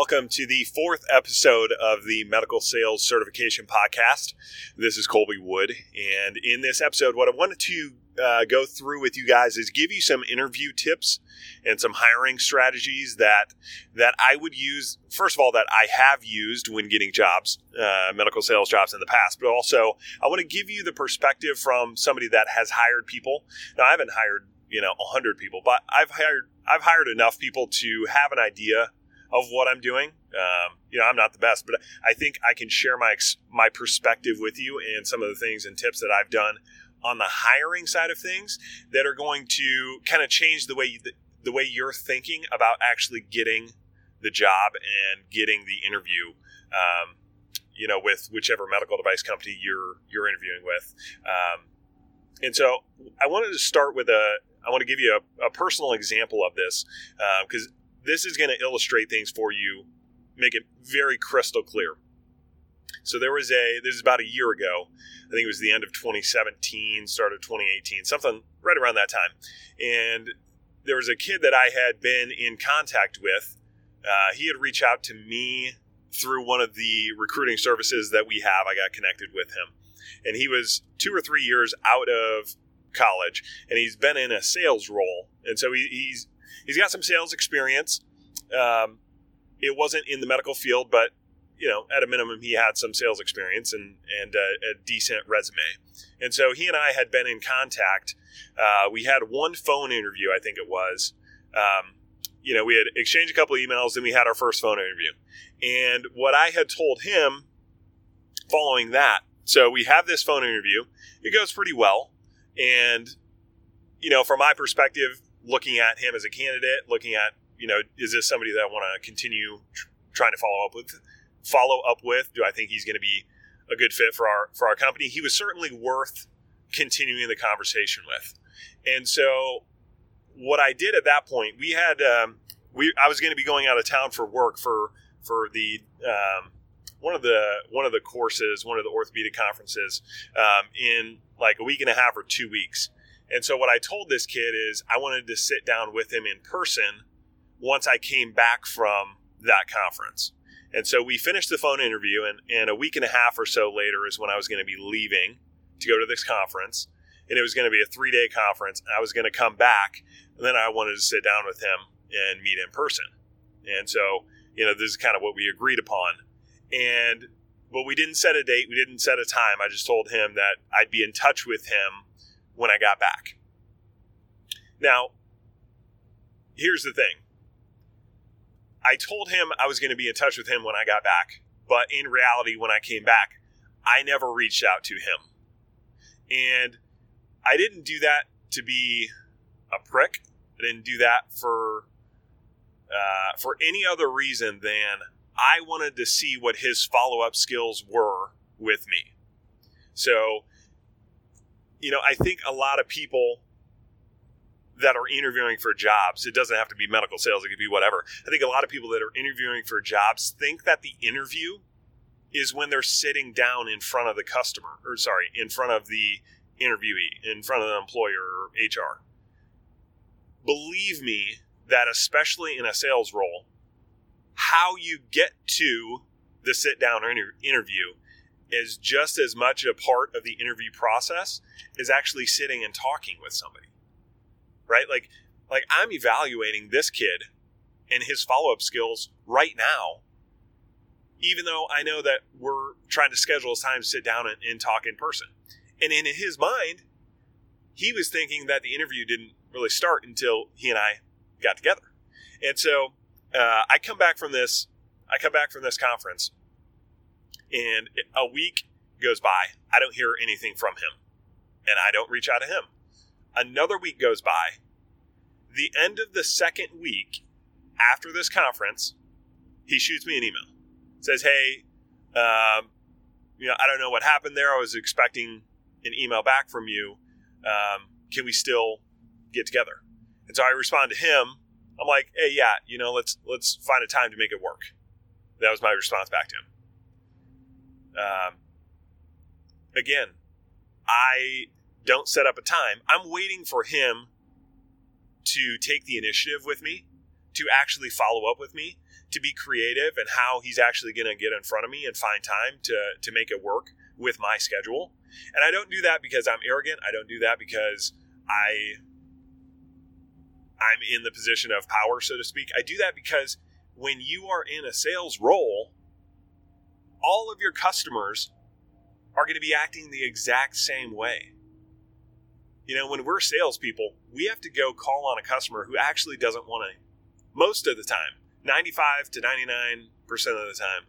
Welcome to the fourth episode of the Medical Sales Certification Podcast. This is Kolby Wood, and in this episode, what I wanted to uh, go through with you guys is give you some interview tips and some hiring strategies that that I would use. First of all, that I have used when getting jobs, uh, medical sales jobs in the past, but also I want to give you the perspective from somebody that has hired people. Now, I haven't hired you know 100 people, but I've hired I've hired enough people to have an idea of what I'm doing. Um, you know, I'm not the best, but I think I can share my my perspective with you and some of the things and tips that I've done on the hiring side of things that are going to kind of change the way you, the, the way you're thinking about actually getting the job and getting the interview. Um, you know, with whichever medical device company you're you're interviewing with. Um, and so, I wanted to start with a. I want to give you a, a personal example of this because uh, this is going to illustrate things for you, make it very crystal clear. So there was a this is about a year ago. I think it was the end of 2017, start of 2018, something right around that time. And there was a kid that I had been in contact with. Uh, he had reached out to me through one of the recruiting services that we have. I got connected with him, and he was two or three years out of college, and he's been in a sales role, and so he, he's he's got some sales experience. Um, it wasn't in the medical field, but you know, at a minimum, he had some sales experience and and a, a decent resume. And so he and I had been in contact. Uh, we had one phone interview, I think it was. Um, you know, we had exchanged a couple of emails, and we had our first phone interview. And what I had told him following that, so we have this phone interview. It goes pretty well, and you know, from my perspective, looking at him as a candidate, looking at you know, is this somebody that I want to continue tr- trying to follow up with? Follow up with? Do I think he's going to be a good fit for our for our company? He was certainly worth continuing the conversation with, and so what I did at that point, we had um, we I was going to be going out of town for work for for the um, one of the one of the courses, one of the orthopedic conferences um, in like a week and a half or two weeks. And so what I told this kid is I wanted to sit down with him in person once I came back from that conference. And so we finished the phone interview, and, and a week and a half or so later is when I was going to be leaving to go to this conference. And it was going to be a three day conference. I was going to come back, and then I wanted to sit down with him and meet in person. And so, you know, this is kind of what we agreed upon. And, but we didn't set a date, we didn't set a time. I just told him that I'd be in touch with him when I got back. Now, here's the thing I told him I was going to be in touch with him when I got back, but in reality, when I came back, I never reached out to him. And I didn't do that to be a prick. I didn't do that for uh, for any other reason than I wanted to see what his follow up skills were with me. So you know, I think a lot of people that are interviewing for jobs, it doesn't have to be medical sales, it could be whatever. I think a lot of people that are interviewing for jobs think that the interview is when they're sitting down in front of the customer, or sorry, in front of the interviewee, in front of the employer or HR. Believe me that, especially in a sales role, how you get to the sit down or interview is just as much a part of the interview process as actually sitting and talking with somebody. Right? Like like I'm evaluating this kid and his follow-up skills right now even though I know that we're trying to schedule a time to sit down and, and talk in person. And in his mind, he was thinking that the interview didn't really start until he and I got together. And so uh, I come back from this. I come back from this conference, and a week goes by. I don't hear anything from him. and I don't reach out to him. Another week goes by. The end of the second week after this conference, he shoots me an email. Says, "Hey, um, you know, I don't know what happened there. I was expecting an email back from you. Um, can we still get together?" And so I respond to him. I'm like, "Hey, yeah, you know, let's let's find a time to make it work." That was my response back to him. Um, again, I don't set up a time. I'm waiting for him to take the initiative with me, to actually follow up with me, to be creative and how he's actually going to get in front of me and find time to to make it work with my schedule. And I don't do that because I'm arrogant. I don't do that because I I'm in the position of power, so to speak. I do that because when you are in a sales role, all of your customers are going to be acting the exact same way. You know, when we're salespeople, we have to go call on a customer who actually doesn't want to, most of the time, 95 to 99% of the time,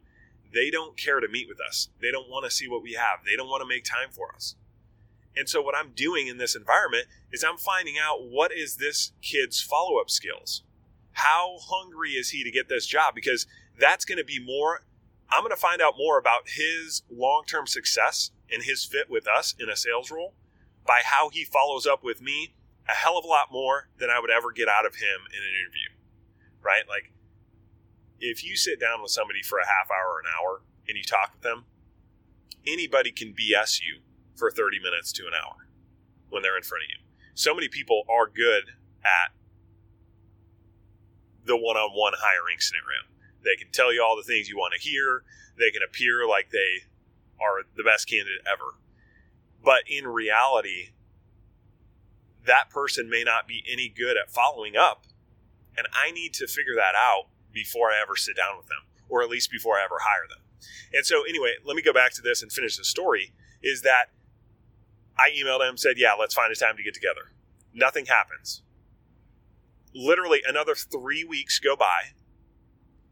they don't care to meet with us. They don't want to see what we have. They don't want to make time for us. And so what I'm doing in this environment is I'm finding out what is this kid's follow-up skills? How hungry is he to get this job? Because that's going to be more I'm going to find out more about his long-term success and his fit with us in a sales role by how he follows up with me a hell of a lot more than I would ever get out of him in an interview. Right? Like if you sit down with somebody for a half hour or an hour and you talk with them, anybody can BS you for 30 minutes to an hour when they're in front of you. So many people are good at the one on one hiring scenario. They can tell you all the things you want to hear. They can appear like they are the best candidate ever. But in reality, that person may not be any good at following up. And I need to figure that out before I ever sit down with them, or at least before I ever hire them. And so, anyway, let me go back to this and finish the story. Is that I emailed him, said, Yeah, let's find a time to get together. Nothing happens. Literally, another three weeks go by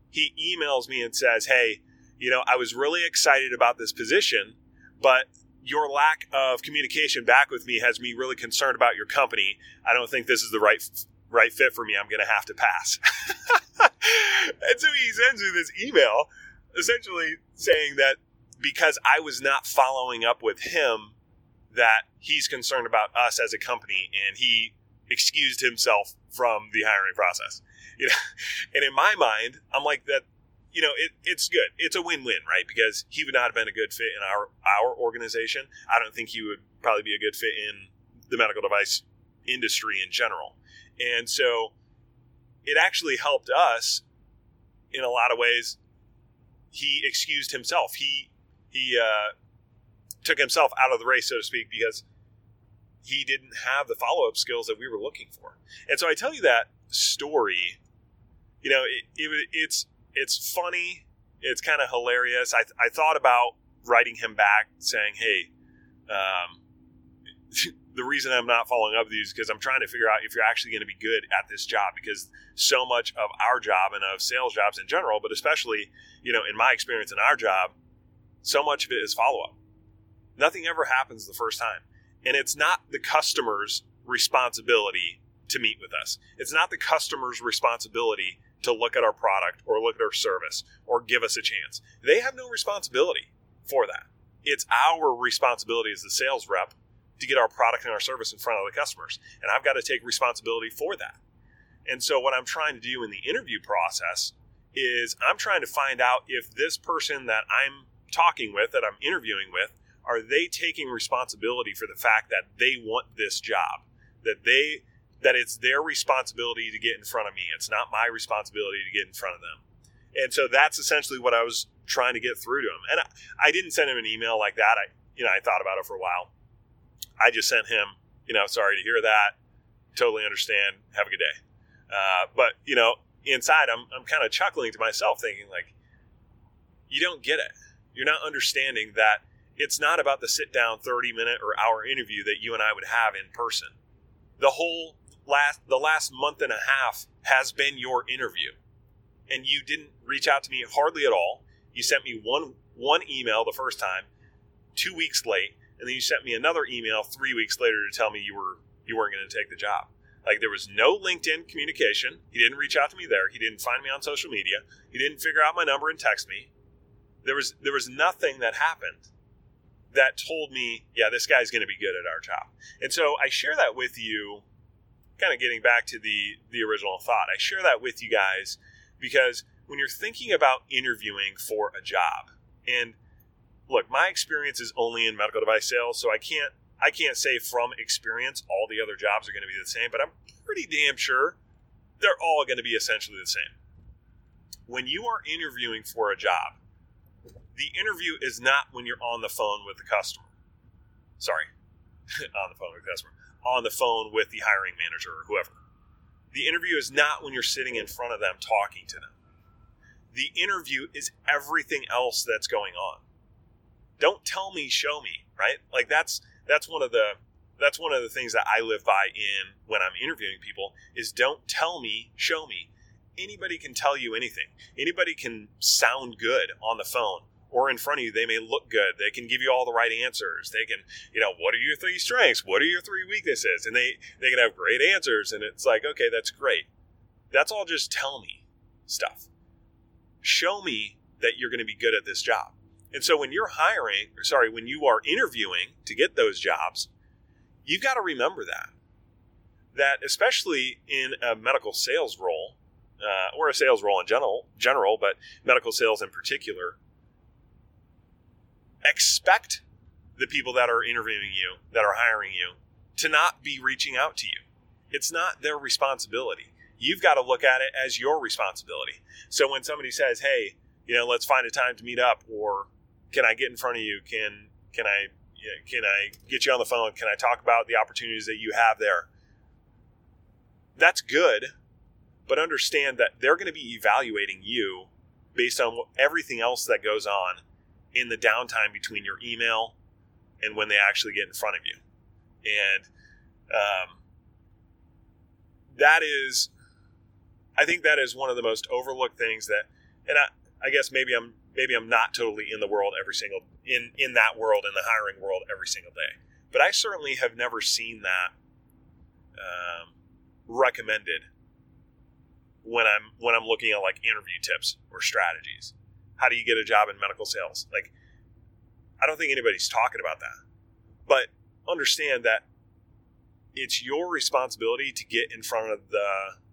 he emails me and says, Hey, you know, I was really excited about this position, but your lack of communication back with me has me really concerned about your company. I don't think this is the right right fit for me. I'm going to have to pass. and so he sends me this email essentially saying that because I was not following up with him that he's concerned about us as a company and he excused himself from the hiring process. You know, and in my mind, I'm like that. You know, it, it's good. It's a win-win, right? Because he would not have been a good fit in our our organization. I don't think he would probably be a good fit in the medical device industry in general. And so, it actually helped us in a lot of ways. He excused himself. He he uh, took himself out of the race, so to speak, because he didn't have the follow up skills that we were looking for. And so I tell you that story. You know, it, it, it's it's funny. It's kind of hilarious. I, I thought about writing him back saying, "Hey, um, the reason I'm not following up with you is because I'm trying to figure out if you're actually going to be good at this job. Because so much of our job and of sales jobs in general, but especially, you know, in my experience in our job, so much of it is follow up. Nothing ever happens the first time. And it's not the customer's responsibility to meet with us. It's not the customer's responsibility to look at our product or look at our service or give us a chance. They have no responsibility for that. It's our responsibility as the sales rep to get our product and our service in front of the customers. And I've got to take responsibility for that. And so, what I'm trying to do in the interview process is I'm trying to find out if this person that I'm talking with, that I'm interviewing with, are they taking responsibility for the fact that they want this job that they that it's their responsibility to get in front of me. It's not my responsibility to get in front of them. And so that's essentially what i was trying to get through to him. And I, I didn't send him an email like that. I you know i thought about it for a while. I just sent him you know sorry to hear that. Totally understand. Have a good day. Uh, but you know inside i'm, I'm kind of chuckling to myself thinking like you don't get it. You're not understanding that it's not about the sit down 30 minute or hour interview that you and I would have in person. The whole last the last month and a half has been your interview. And you didn't reach out to me hardly at all. You sent me one one email the first time, 2 weeks late, and then you sent me another email three weeks later to tell me you were you weren't going to take the job. Like there was no LinkedIn communication. He didn't reach out to me there. He didn't find me on social media. He didn't figure out my number and text me. There was there was nothing that happened that told me, yeah, this guy's going to be good at our job. And so I share that with you, kind of getting back to the the original thought. I share that with you guys because when you're thinking about interviewing for a job, and look, my experience is only in medical device sales, so I can't I can't say from experience all the other jobs are going to be the same, but I'm pretty damn sure they're all going to be essentially the same. When you are interviewing for a job, the interview is not when you're on the phone with the customer. Sorry, on the phone with the customer. On the phone with the hiring manager or whoever. The interview is not when you're sitting in front of them talking to them. The interview is everything else that's going on. Don't tell me, show me, right? Like that's that's one of the that's one of the things that I live by in when I'm interviewing people is don't tell me, show me. Anybody can tell you anything. Anybody can sound good on the phone or in front of you, they may look good. They can give you all the right answers. They can, you know, what are your three strengths? What are your three weaknesses? And they they can have great answers. And it's like, okay, that's great. That's all just tell me stuff. Show me that you're going to be good at this job. And so when you're hiring, or sorry, when you are interviewing to get those jobs, you've got to remember that. That especially in a medical sales role, uh, or a sales role in general, general, but medical sales in particular, expect the people that are interviewing you, that are hiring you, to not be reaching out to you. It's not their responsibility. You've got to look at it as your responsibility. So when somebody says, "Hey, you know, let's find a time to meet up," or "Can I get in front of you? Can can I you know, can I get you on the phone? Can I talk about the opportunities that you have there?" That's good, but understand that they're going to be evaluating you based on everything else that goes on in the downtime between your email and when they actually get in front of you. And um, that is, I think that is one of the most overlooked things that, and I, I guess maybe I'm maybe I'm not totally in the world every single in in that world in the hiring world every single day, but I certainly have never seen that um, recommended when I'm when I'm looking at like interview tips or strategies how do you get a job in medical sales? Like, I don't think anybody's talking about that. But understand that it's your responsibility to get in front of the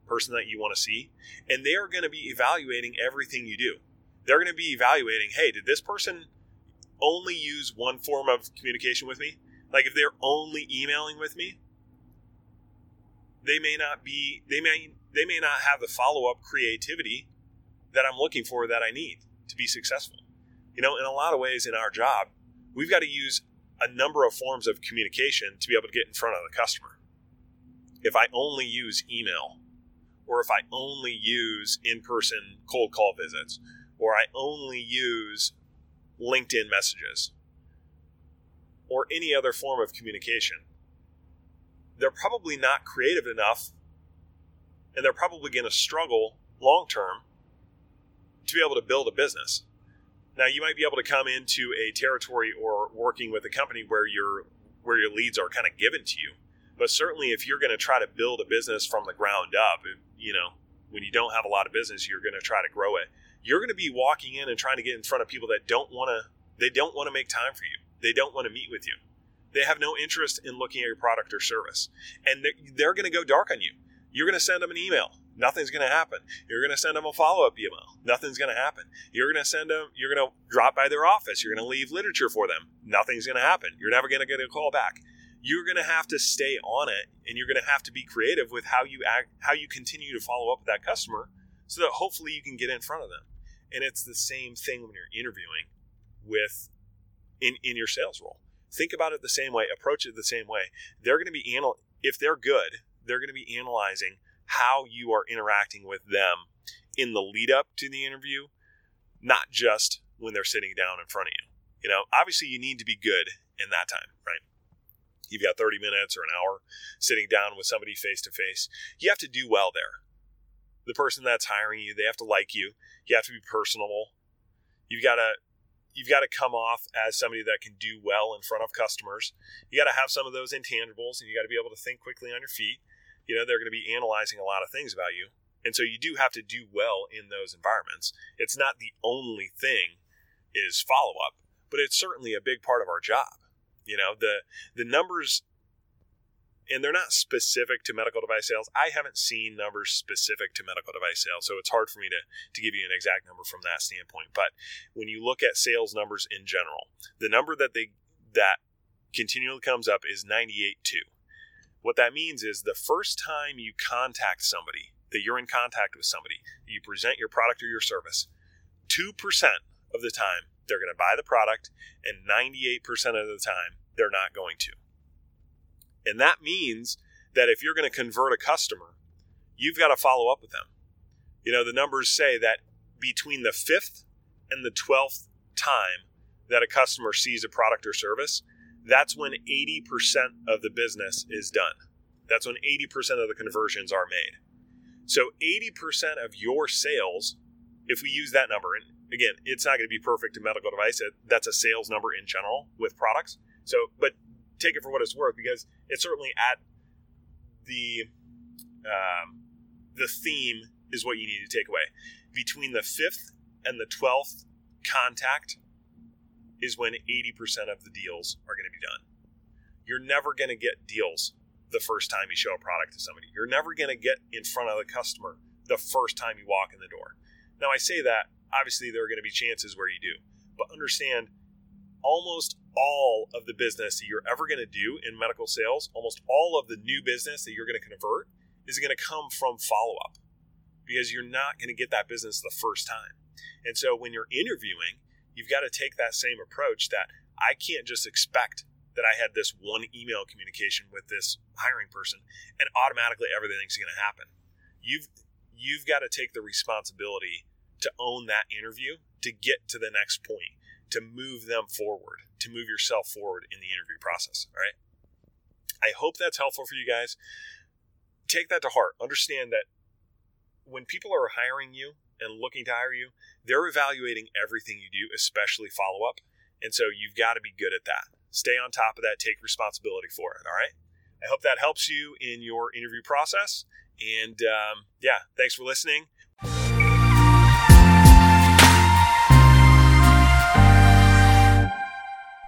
person that you want to see, and they are going to be evaluating everything you do. They're going to be evaluating, hey, did this person only use one form of communication with me? Like if they're only emailing with me, they may not be they may they may not have the follow-up creativity that I'm looking for that I need to be successful. You know, in a lot of ways in our job, we've got to use a number of forms of communication to be able to get in front of the customer. If I only use email, or if I only use in person cold call visits, or I only use LinkedIn messages, or any other form of communication, they're probably not creative enough and they're probably going to struggle long term to be able to build a business. Now, you might be able to come into a territory or working with a company where your where your leads are kind of given to you. But certainly, if you're going to try to build a business from the ground up, you know, when you don't have a lot of business, you're going to try to grow it. You're going to be walking in and trying to get in front of people that don't want to. They don't want to make time for you. They don't want to meet with you. They have no interest in looking at your product or service, and they're, they're going to go dark on you. You're going to send them an email nothing's going to happen. You're going to send them a follow up email. Nothing's going to happen. You're going to send them, you're going to drop by their office. You're going to leave literature for them. Nothing's going to happen. You're never going to get a call back. You're going to have to stay on it and you're going to have to be creative with how you act, how you continue to follow up with that customer so that hopefully you can get in front of them. And it's the same thing when you're interviewing with in, in your sales role. Think about it the same way, approach it the same way. They're going to be anal- if they're good, they're going to be analyzing how you are interacting with them in the lead up to the interview, not just when they're sitting down in front of you. You know, obviously you need to be good in that time, right? You've got 30 minutes or an hour sitting down with somebody face to face. You have to do well there. The person that's hiring you, they have to like you. You have to be personable. You've got to you've got to come off as somebody that can do well in front of customers. You got to have some of those intangibles and you got to be able to think quickly on your feet. You know, they're going to be analyzing a lot of things about you. And so you do have to do well in those environments. It's not the only thing is follow up, but it's certainly a big part of our job. You know, the the numbers and they're not specific to medical device sales. I haven't seen numbers specific to medical device sales, so it's hard for me to, to give you an exact number from that standpoint. But when you look at sales numbers in general, the number that they that continually comes up is 98.2. What that means is the first time you contact somebody, that you're in contact with somebody, you present your product or your service, 2% of the time they're going to buy the product, and 98% of the time they're not going to. And that means that if you're going to convert a customer, you've got to follow up with them. You know, the numbers say that between the fifth and the 12th time that a customer sees a product or service, that's when 80% of the business is done. That's when 80% of the conversions are made. So 80% of your sales, if we use that number, and again, it's not going to be perfect in medical device. That's a sales number in general with products. So, but take it for what it's worth because it's certainly at the um, the theme is what you need to take away. Between the fifth and the twelfth contact is when 80% of the deals are going to be done. You're never going to get deals the first time you show a product to somebody. You're never going to get in front of the customer the first time you walk in the door. Now, I say that, obviously, there are going to be chances where you do, but understand almost all of the business that you're ever going to do in medical sales, almost all of the new business that you're going to convert is going to come from follow up because you're not going to get that business the first time. And so when you're interviewing, you've got to take that same approach that I can't just expect that I had this one email communication with this hiring person and automatically everything's going to happen. You've you've got to take the responsibility to own that interview to get to the next point to move them forward, to move yourself forward in the interview process. All right. I hope that's helpful for you guys. Take that to heart. Understand that when people are hiring you and looking to hire you, they're evaluating everything you do, especially follow up. And so you've got to be good at that. Stay on top of that, take responsibility for it. All right. I hope that helps you in your interview process. And um, yeah, thanks for listening.